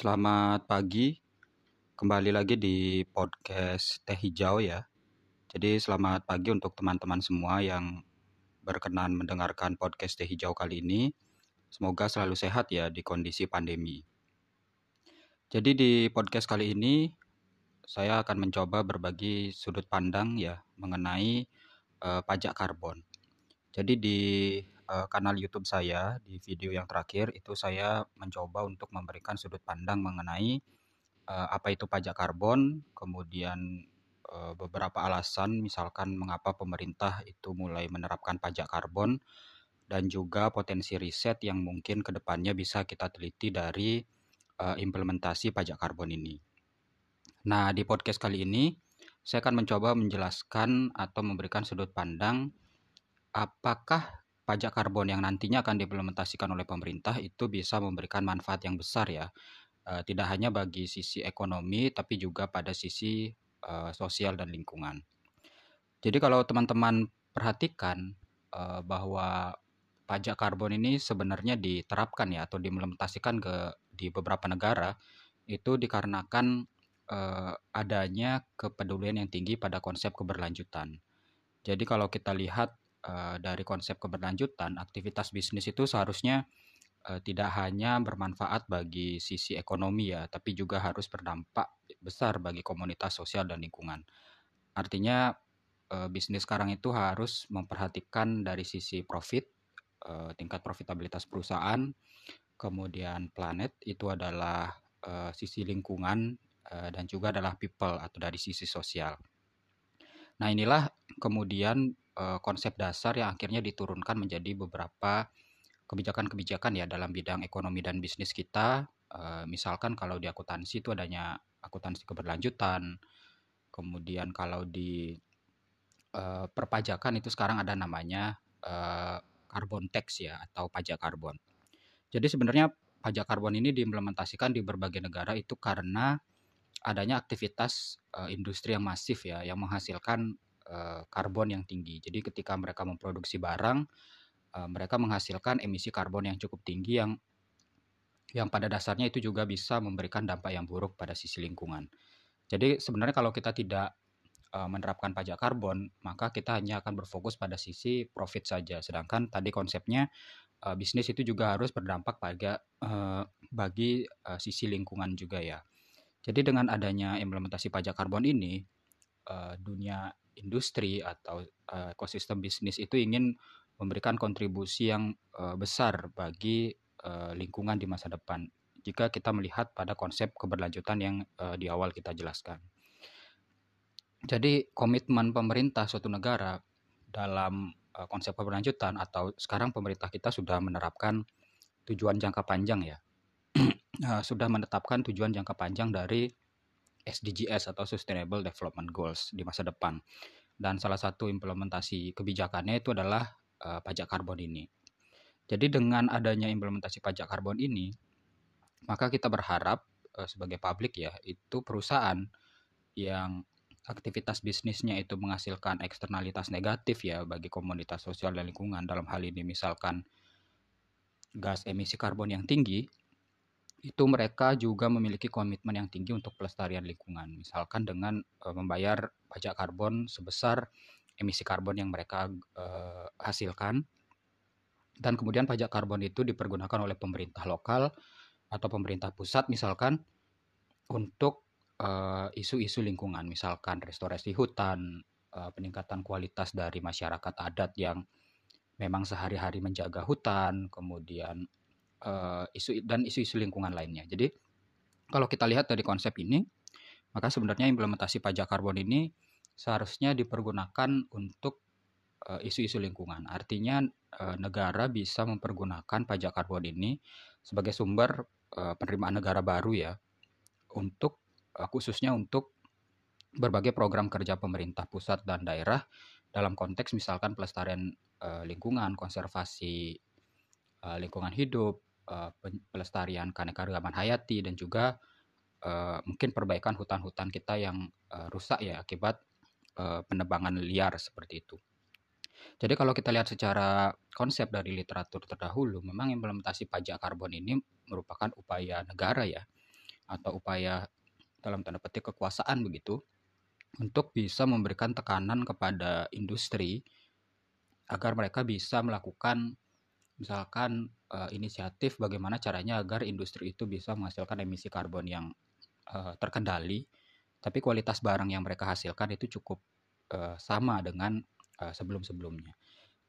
Selamat pagi, kembali lagi di podcast Teh Hijau ya. Jadi selamat pagi untuk teman-teman semua yang berkenan mendengarkan podcast Teh Hijau kali ini. Semoga selalu sehat ya di kondisi pandemi. Jadi di podcast kali ini saya akan mencoba berbagi sudut pandang ya mengenai uh, pajak karbon. Jadi di uh, kanal YouTube saya di video yang terakhir itu saya mencoba untuk memberikan sudut pandang mengenai uh, apa itu pajak karbon, kemudian uh, beberapa alasan misalkan mengapa pemerintah itu mulai menerapkan pajak karbon dan juga potensi riset yang mungkin ke depannya bisa kita teliti dari uh, implementasi pajak karbon ini. Nah di podcast kali ini saya akan mencoba menjelaskan atau memberikan sudut pandang apakah pajak karbon yang nantinya akan diimplementasikan oleh pemerintah itu bisa memberikan manfaat yang besar ya. Uh, tidak hanya bagi sisi ekonomi tapi juga pada sisi uh, sosial dan lingkungan. Jadi kalau teman-teman perhatikan uh, bahwa pajak karbon ini sebenarnya diterapkan ya atau diimplementasikan ke di beberapa negara itu dikarenakan adanya kepedulian yang tinggi pada konsep keberlanjutan. Jadi kalau kita lihat uh, dari konsep keberlanjutan, aktivitas bisnis itu seharusnya uh, tidak hanya bermanfaat bagi sisi ekonomi ya, tapi juga harus berdampak besar bagi komunitas sosial dan lingkungan. Artinya uh, bisnis sekarang itu harus memperhatikan dari sisi profit, tingkat profitabilitas perusahaan, kemudian planet itu adalah sisi lingkungan dan juga adalah people atau dari sisi sosial. Nah inilah kemudian uh, konsep dasar yang akhirnya diturunkan menjadi beberapa kebijakan-kebijakan ya dalam bidang ekonomi dan bisnis kita. Uh, misalkan kalau di akuntansi itu adanya akuntansi keberlanjutan. Kemudian kalau di uh, perpajakan itu sekarang ada namanya uh, carbon tax ya atau pajak karbon. Jadi sebenarnya pajak karbon ini diimplementasikan di berbagai negara itu karena adanya aktivitas industri yang masif ya yang menghasilkan uh, karbon yang tinggi. Jadi ketika mereka memproduksi barang, uh, mereka menghasilkan emisi karbon yang cukup tinggi yang yang pada dasarnya itu juga bisa memberikan dampak yang buruk pada sisi lingkungan. Jadi sebenarnya kalau kita tidak uh, menerapkan pajak karbon, maka kita hanya akan berfokus pada sisi profit saja. Sedangkan tadi konsepnya bisnis itu juga harus berdampak pada bagi sisi lingkungan juga ya. Jadi dengan adanya implementasi pajak karbon ini, dunia industri atau uh, ekosistem bisnis itu ingin memberikan kontribusi yang uh, besar bagi uh, lingkungan di masa depan jika kita melihat pada konsep keberlanjutan yang uh, di awal kita jelaskan. Jadi komitmen pemerintah suatu negara dalam uh, konsep keberlanjutan atau sekarang pemerintah kita sudah menerapkan tujuan jangka panjang ya. sudah menetapkan tujuan jangka panjang dari SDGs atau Sustainable Development Goals di masa depan. Dan salah satu implementasi kebijakannya itu adalah uh, pajak karbon ini. Jadi dengan adanya implementasi pajak karbon ini, maka kita berharap uh, sebagai publik ya, itu perusahaan yang aktivitas bisnisnya itu menghasilkan eksternalitas negatif ya bagi komunitas sosial dan lingkungan dalam hal ini misalkan gas emisi karbon yang tinggi itu mereka juga memiliki komitmen yang tinggi untuk pelestarian lingkungan. Misalkan dengan uh, membayar pajak karbon sebesar emisi karbon yang mereka uh, hasilkan. Dan kemudian pajak karbon itu dipergunakan oleh pemerintah lokal atau pemerintah pusat misalkan untuk isu-isu uh, lingkungan, misalkan restorasi hutan, uh, peningkatan kualitas dari masyarakat adat yang memang sehari-hari menjaga hutan, kemudian uh, isu dan isu-isu lingkungan lainnya. Jadi kalau kita lihat dari konsep ini, maka sebenarnya implementasi pajak karbon ini seharusnya dipergunakan untuk uh, isu-isu lingkungan. Artinya uh, negara bisa mempergunakan pajak karbon ini sebagai sumber uh, penerimaan negara baru ya untuk uh, khususnya untuk berbagai program kerja pemerintah pusat dan daerah dalam konteks misalkan pelestarian uh, lingkungan, konservasi uh, lingkungan hidup, uh, pelestarian keanekaragaman hayati dan juga uh, mungkin perbaikan hutan-hutan kita yang uh, rusak ya akibat uh, penebangan liar seperti itu. Jadi kalau kita lihat secara konsep dari literatur terdahulu, memang implementasi pajak karbon ini merupakan upaya negara ya atau upaya dalam tanda petik kekuasaan begitu untuk bisa memberikan tekanan kepada industri agar mereka bisa melakukan misalkan uh, inisiatif bagaimana caranya agar industri itu bisa menghasilkan emisi karbon yang uh, terkendali tapi kualitas barang yang mereka hasilkan itu cukup uh, sama dengan uh, sebelum-sebelumnya.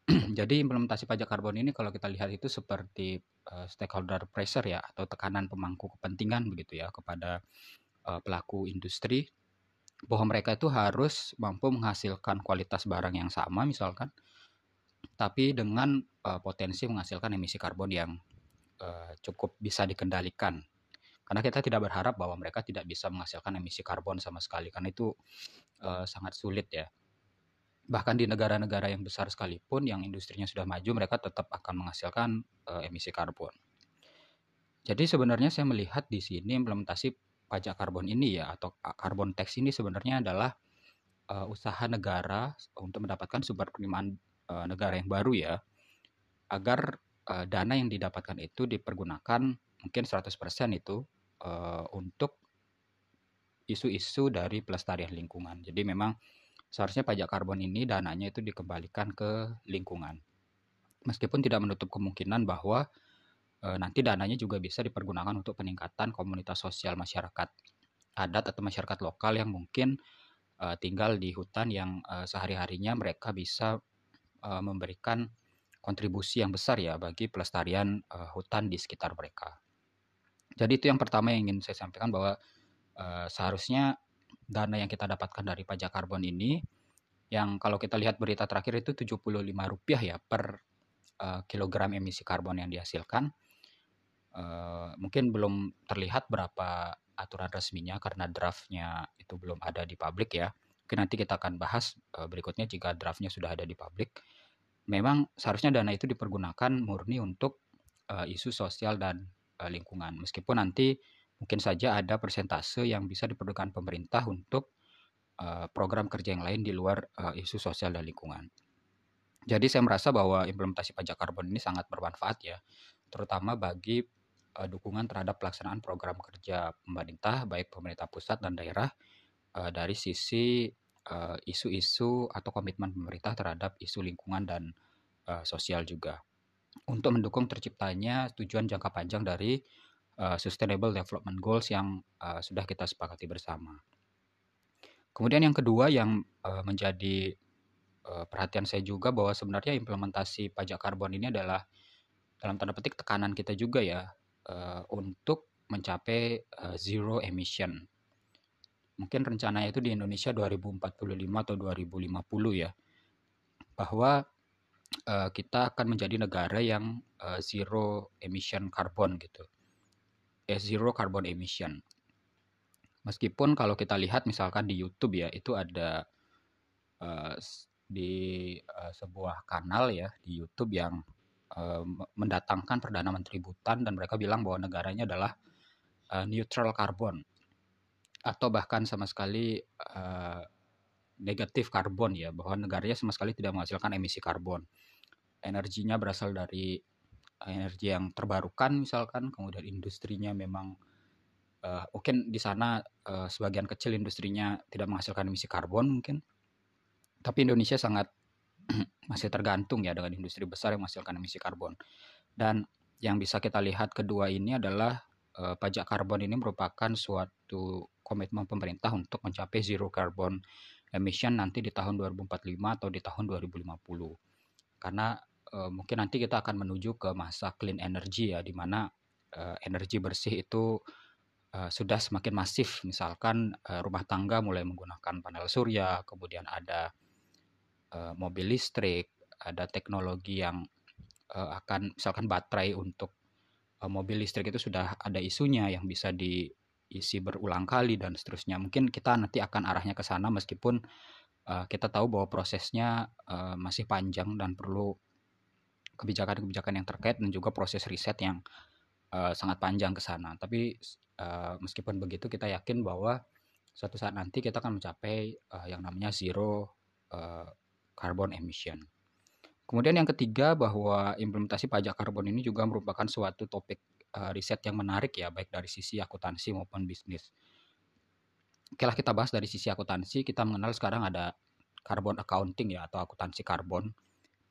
Jadi implementasi pajak karbon ini kalau kita lihat itu seperti uh, stakeholder pressure ya atau tekanan pemangku kepentingan begitu ya kepada uh, pelaku industri bahwa mereka itu harus mampu menghasilkan kualitas barang yang sama misalkan tapi dengan uh, potensi menghasilkan emisi karbon yang uh, cukup bisa dikendalikan. Karena kita tidak berharap bahwa mereka tidak bisa menghasilkan emisi karbon sama sekali, karena itu uh, sangat sulit ya. Bahkan di negara-negara yang besar sekalipun, yang industrinya sudah maju, mereka tetap akan menghasilkan uh, emisi karbon. Jadi sebenarnya saya melihat di sini implementasi pajak karbon ini ya atau karbon tax ini sebenarnya adalah uh, usaha negara untuk mendapatkan sumber penerimaan uh, negara yang baru ya agar uh, dana yang didapatkan itu dipergunakan mungkin 100% itu uh, untuk isu-isu dari pelestarian lingkungan. Jadi memang seharusnya pajak karbon ini dananya itu dikembalikan ke lingkungan. Meskipun tidak menutup kemungkinan bahwa e, nanti dananya juga bisa dipergunakan untuk peningkatan komunitas sosial masyarakat adat atau masyarakat lokal yang mungkin e, tinggal di hutan yang e, sehari-harinya mereka bisa uh, memberikan kontribusi yang besar ya bagi pelestarian uh, hutan di sekitar mereka. Jadi itu yang pertama yang ingin saya sampaikan bahwa uh, seharusnya dana yang kita dapatkan dari pajak karbon ini yang kalau kita lihat berita terakhir itu 75 rupiah ya per uh, kilogram emisi karbon yang dihasilkan. Uh, mungkin belum terlihat berapa aturan resminya karena draftnya itu belum ada di publik ya. Mungkin nanti kita akan bahas uh, berikutnya jika draftnya sudah ada di publik. Memang seharusnya dana itu dipergunakan murni untuk uh, isu sosial dan uh, lingkungan. Meskipun nanti mungkin saja ada persentase yang bisa diperlukan pemerintah untuk program kerja yang lain di luar isu sosial dan lingkungan. Jadi saya merasa bahwa implementasi pajak karbon ini sangat bermanfaat ya, terutama bagi uh, dukungan terhadap pelaksanaan program kerja pemerintah baik pemerintah pusat dan daerah uh, dari sisi Eh, isu-isu uh, atau komitmen pemerintah terhadap isu lingkungan dan uh, sosial juga untuk mendukung terciptanya tujuan jangka panjang dari uh, Sustainable Development Goals yang uh, sudah kita sepakati bersama. Kemudian yang kedua yang uh, menjadi uh, perhatian saya juga bahwa sebenarnya implementasi pajak karbon ini adalah dalam tanda petik tekanan kita juga ya uh, untuk mencapai uh, zero emission mungkin rencananya itu di Indonesia 2045 atau 2050 ya. Bahwa uh, kita akan menjadi negara yang uh, zero emission carbon gitu. Eh, zero carbon emission. Meskipun kalau kita lihat misalkan di YouTube ya itu ada uh, di uh, sebuah kanal ya di YouTube yang uh, mendatangkan perdana menteri Bhutan dan mereka bilang bahwa negaranya adalah uh, neutral carbon atau bahkan sama sekali uh, negatif karbon ya bahwa negaranya sama sekali tidak menghasilkan emisi karbon. Energinya berasal dari energi yang terbarukan misalkan kemudian industrinya memang uh, mungkin di sana uh, sebagian kecil industrinya tidak menghasilkan emisi karbon mungkin. Tapi Indonesia sangat masih tergantung ya dengan industri besar yang menghasilkan emisi karbon. Dan yang bisa kita lihat kedua ini adalah uh, pajak karbon ini merupakan suatu komitmen pemerintah untuk mencapai zero carbon emission nanti di tahun 2045 atau di tahun 2050. Karena uh, mungkin nanti kita akan menuju ke masa clean energy ya di mana uh, energi bersih itu uh, sudah semakin masif. Misalkan uh, rumah tangga mulai menggunakan panel surya, kemudian ada uh, mobil listrik, ada teknologi yang uh, akan misalkan baterai untuk mobil listrik itu sudah ada isunya yang bisa diisi berulang kali dan seterusnya. Mungkin kita nanti akan arahnya ke sana meskipun uh, kita tahu bahwa prosesnya uh, masih panjang dan perlu kebijakan-kebijakan yang terkait dan juga proses riset yang uh, sangat panjang ke sana. Tapi uh, meskipun begitu kita yakin bahwa suatu saat nanti kita akan mencapai uh, yang namanya zero uh, carbon emission. Kemudian yang ketiga bahwa implementasi pajak karbon ini juga merupakan suatu topik uh, riset yang menarik ya baik dari sisi akuntansi maupun bisnis. Oke lah kita bahas dari sisi akuntansi, kita mengenal sekarang ada carbon accounting ya atau akuntansi karbon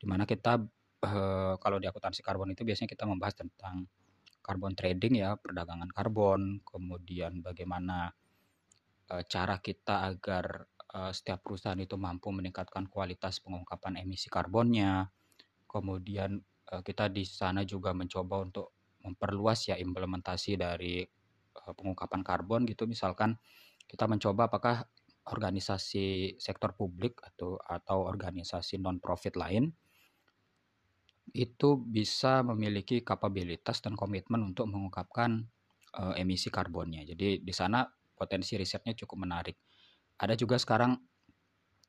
di mana kita uh, kalau di akuntansi karbon itu biasanya kita membahas tentang carbon trading ya, perdagangan karbon, kemudian bagaimana uh, cara kita agar uh, setiap perusahaan itu mampu meningkatkan kualitas pengungkapan emisi karbonnya. Kemudian uh, kita di sana juga mencoba untuk memperluas ya implementasi dari uh, pengungkapan karbon gitu misalkan kita mencoba apakah organisasi sektor publik atau atau organisasi non profit lain itu bisa memiliki kapabilitas dan komitmen untuk mengungkapkan uh, emisi karbonnya. Jadi di sana potensi risetnya cukup menarik. Ada juga sekarang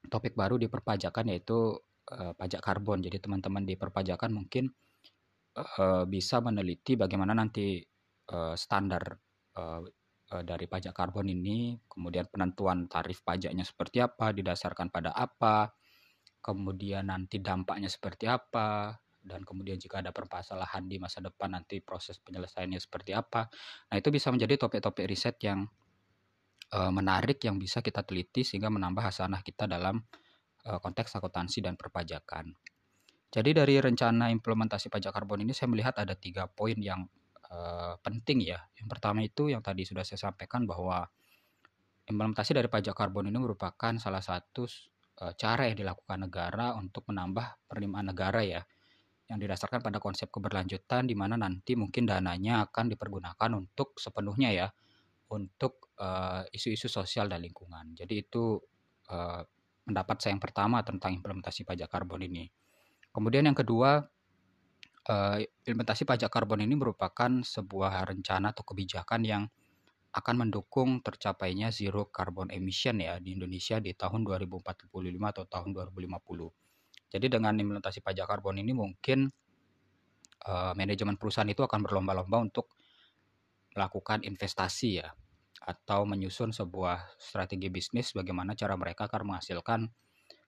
topik baru di perpajakan yaitu uh, pajak karbon. Jadi teman-teman di perpajakan mungkin uh, bisa meneliti bagaimana nanti uh, standar uh, dari pajak karbon ini, kemudian penentuan tarif pajaknya seperti apa, didasarkan pada apa, kemudian nanti dampaknya seperti apa, dan kemudian jika ada permasalahan di masa depan nanti proses penyelesaiannya seperti apa. Nah, itu bisa menjadi topik-topik riset yang menarik yang bisa kita teliti sehingga menambah hasanah kita dalam konteks akuntansi dan perpajakan. Jadi dari rencana implementasi pajak karbon ini saya melihat ada tiga poin yang uh, penting ya. Yang pertama itu yang tadi sudah saya sampaikan bahwa implementasi dari pajak karbon ini merupakan salah satu uh, cara yang dilakukan negara untuk menambah penerimaan negara ya yang didasarkan pada konsep keberlanjutan di mana nanti mungkin dananya akan dipergunakan untuk sepenuhnya ya untuk eh, isu-isu uh, sosial dan lingkungan. Jadi itu uh, pendapat saya yang pertama tentang implementasi pajak karbon ini. Kemudian yang kedua, uh, implementasi pajak karbon ini merupakan sebuah rencana atau kebijakan yang akan mendukung tercapainya zero carbon emission ya di Indonesia di tahun 2045 atau tahun 2050. Jadi dengan implementasi pajak karbon ini mungkin uh, manajemen perusahaan itu akan berlomba-lomba untuk melakukan investasi ya atau menyusun sebuah strategi bisnis bagaimana cara mereka akan menghasilkan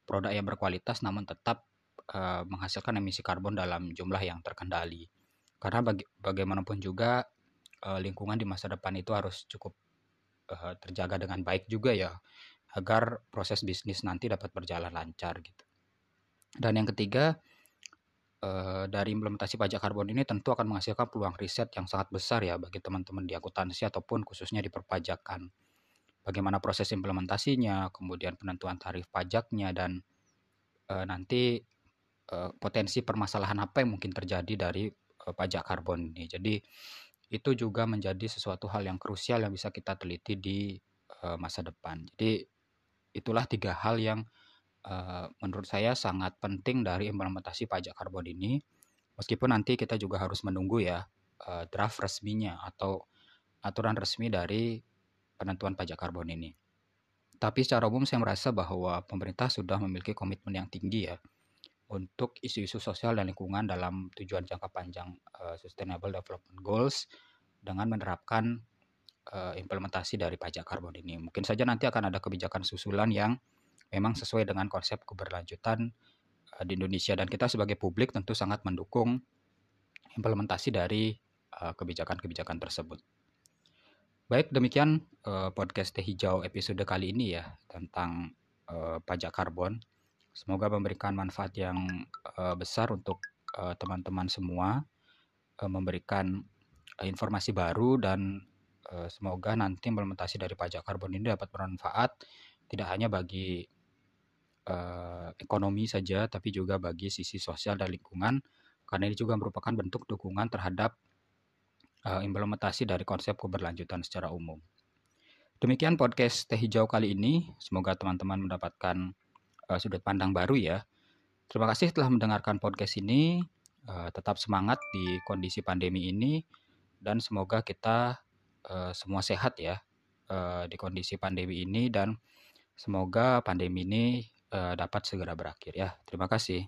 produk yang berkualitas namun tetap uh, menghasilkan emisi karbon dalam jumlah yang terkendali. Karena baga bagaimanapun juga uh, lingkungan di masa depan itu harus cukup uh, terjaga dengan baik juga ya agar proses bisnis nanti dapat berjalan lancar gitu. Dan yang ketiga, eh, dari implementasi pajak karbon ini tentu akan menghasilkan peluang riset yang sangat besar ya bagi teman-teman di akuntansi ataupun khususnya di perpajakan. Bagaimana proses implementasinya, kemudian penentuan tarif pajaknya dan eh, nanti eh, potensi permasalahan apa yang mungkin terjadi dari pajak karbon ini. Jadi itu juga menjadi sesuatu hal yang krusial yang bisa kita teliti di masa depan. Jadi itulah tiga hal yang menurut saya sangat penting dari implementasi pajak karbon ini. Meskipun nanti kita juga harus menunggu ya draft resminya atau aturan resmi dari penentuan pajak karbon ini. Tapi secara umum saya merasa bahwa pemerintah sudah memiliki komitmen yang tinggi ya untuk isu-isu sosial dan lingkungan dalam tujuan jangka panjang uh, Sustainable Development Goals dengan menerapkan uh, implementasi dari pajak karbon ini. Mungkin saja nanti akan ada kebijakan susulan yang memang sesuai dengan konsep keberlanjutan uh, di Indonesia dan kita sebagai publik tentu sangat mendukung implementasi dari uh, kebijakan-kebijakan tersebut. Baik, demikian uh, podcast Teh Hijau episode kali ini ya tentang uh, pajak karbon. Semoga memberikan manfaat yang uh, besar untuk teman-teman uh, semua, uh, memberikan uh, informasi baru dan uh, semoga nanti implementasi dari pajak karbon ini dapat bermanfaat tidak hanya bagi uh, ekonomi saja, tapi juga bagi sisi sosial dan lingkungan, karena ini juga merupakan bentuk dukungan terhadap uh, implementasi dari konsep keberlanjutan secara umum. Demikian podcast Teh Hijau kali ini. Semoga teman-teman mendapatkan uh, sudut pandang baru ya. Terima kasih telah mendengarkan podcast ini. Uh, tetap semangat di kondisi pandemi ini dan semoga kita uh, semua sehat ya di kondisi pandemi ini dan semoga pandemi ini dapat segera berakhir ya. Terima kasih.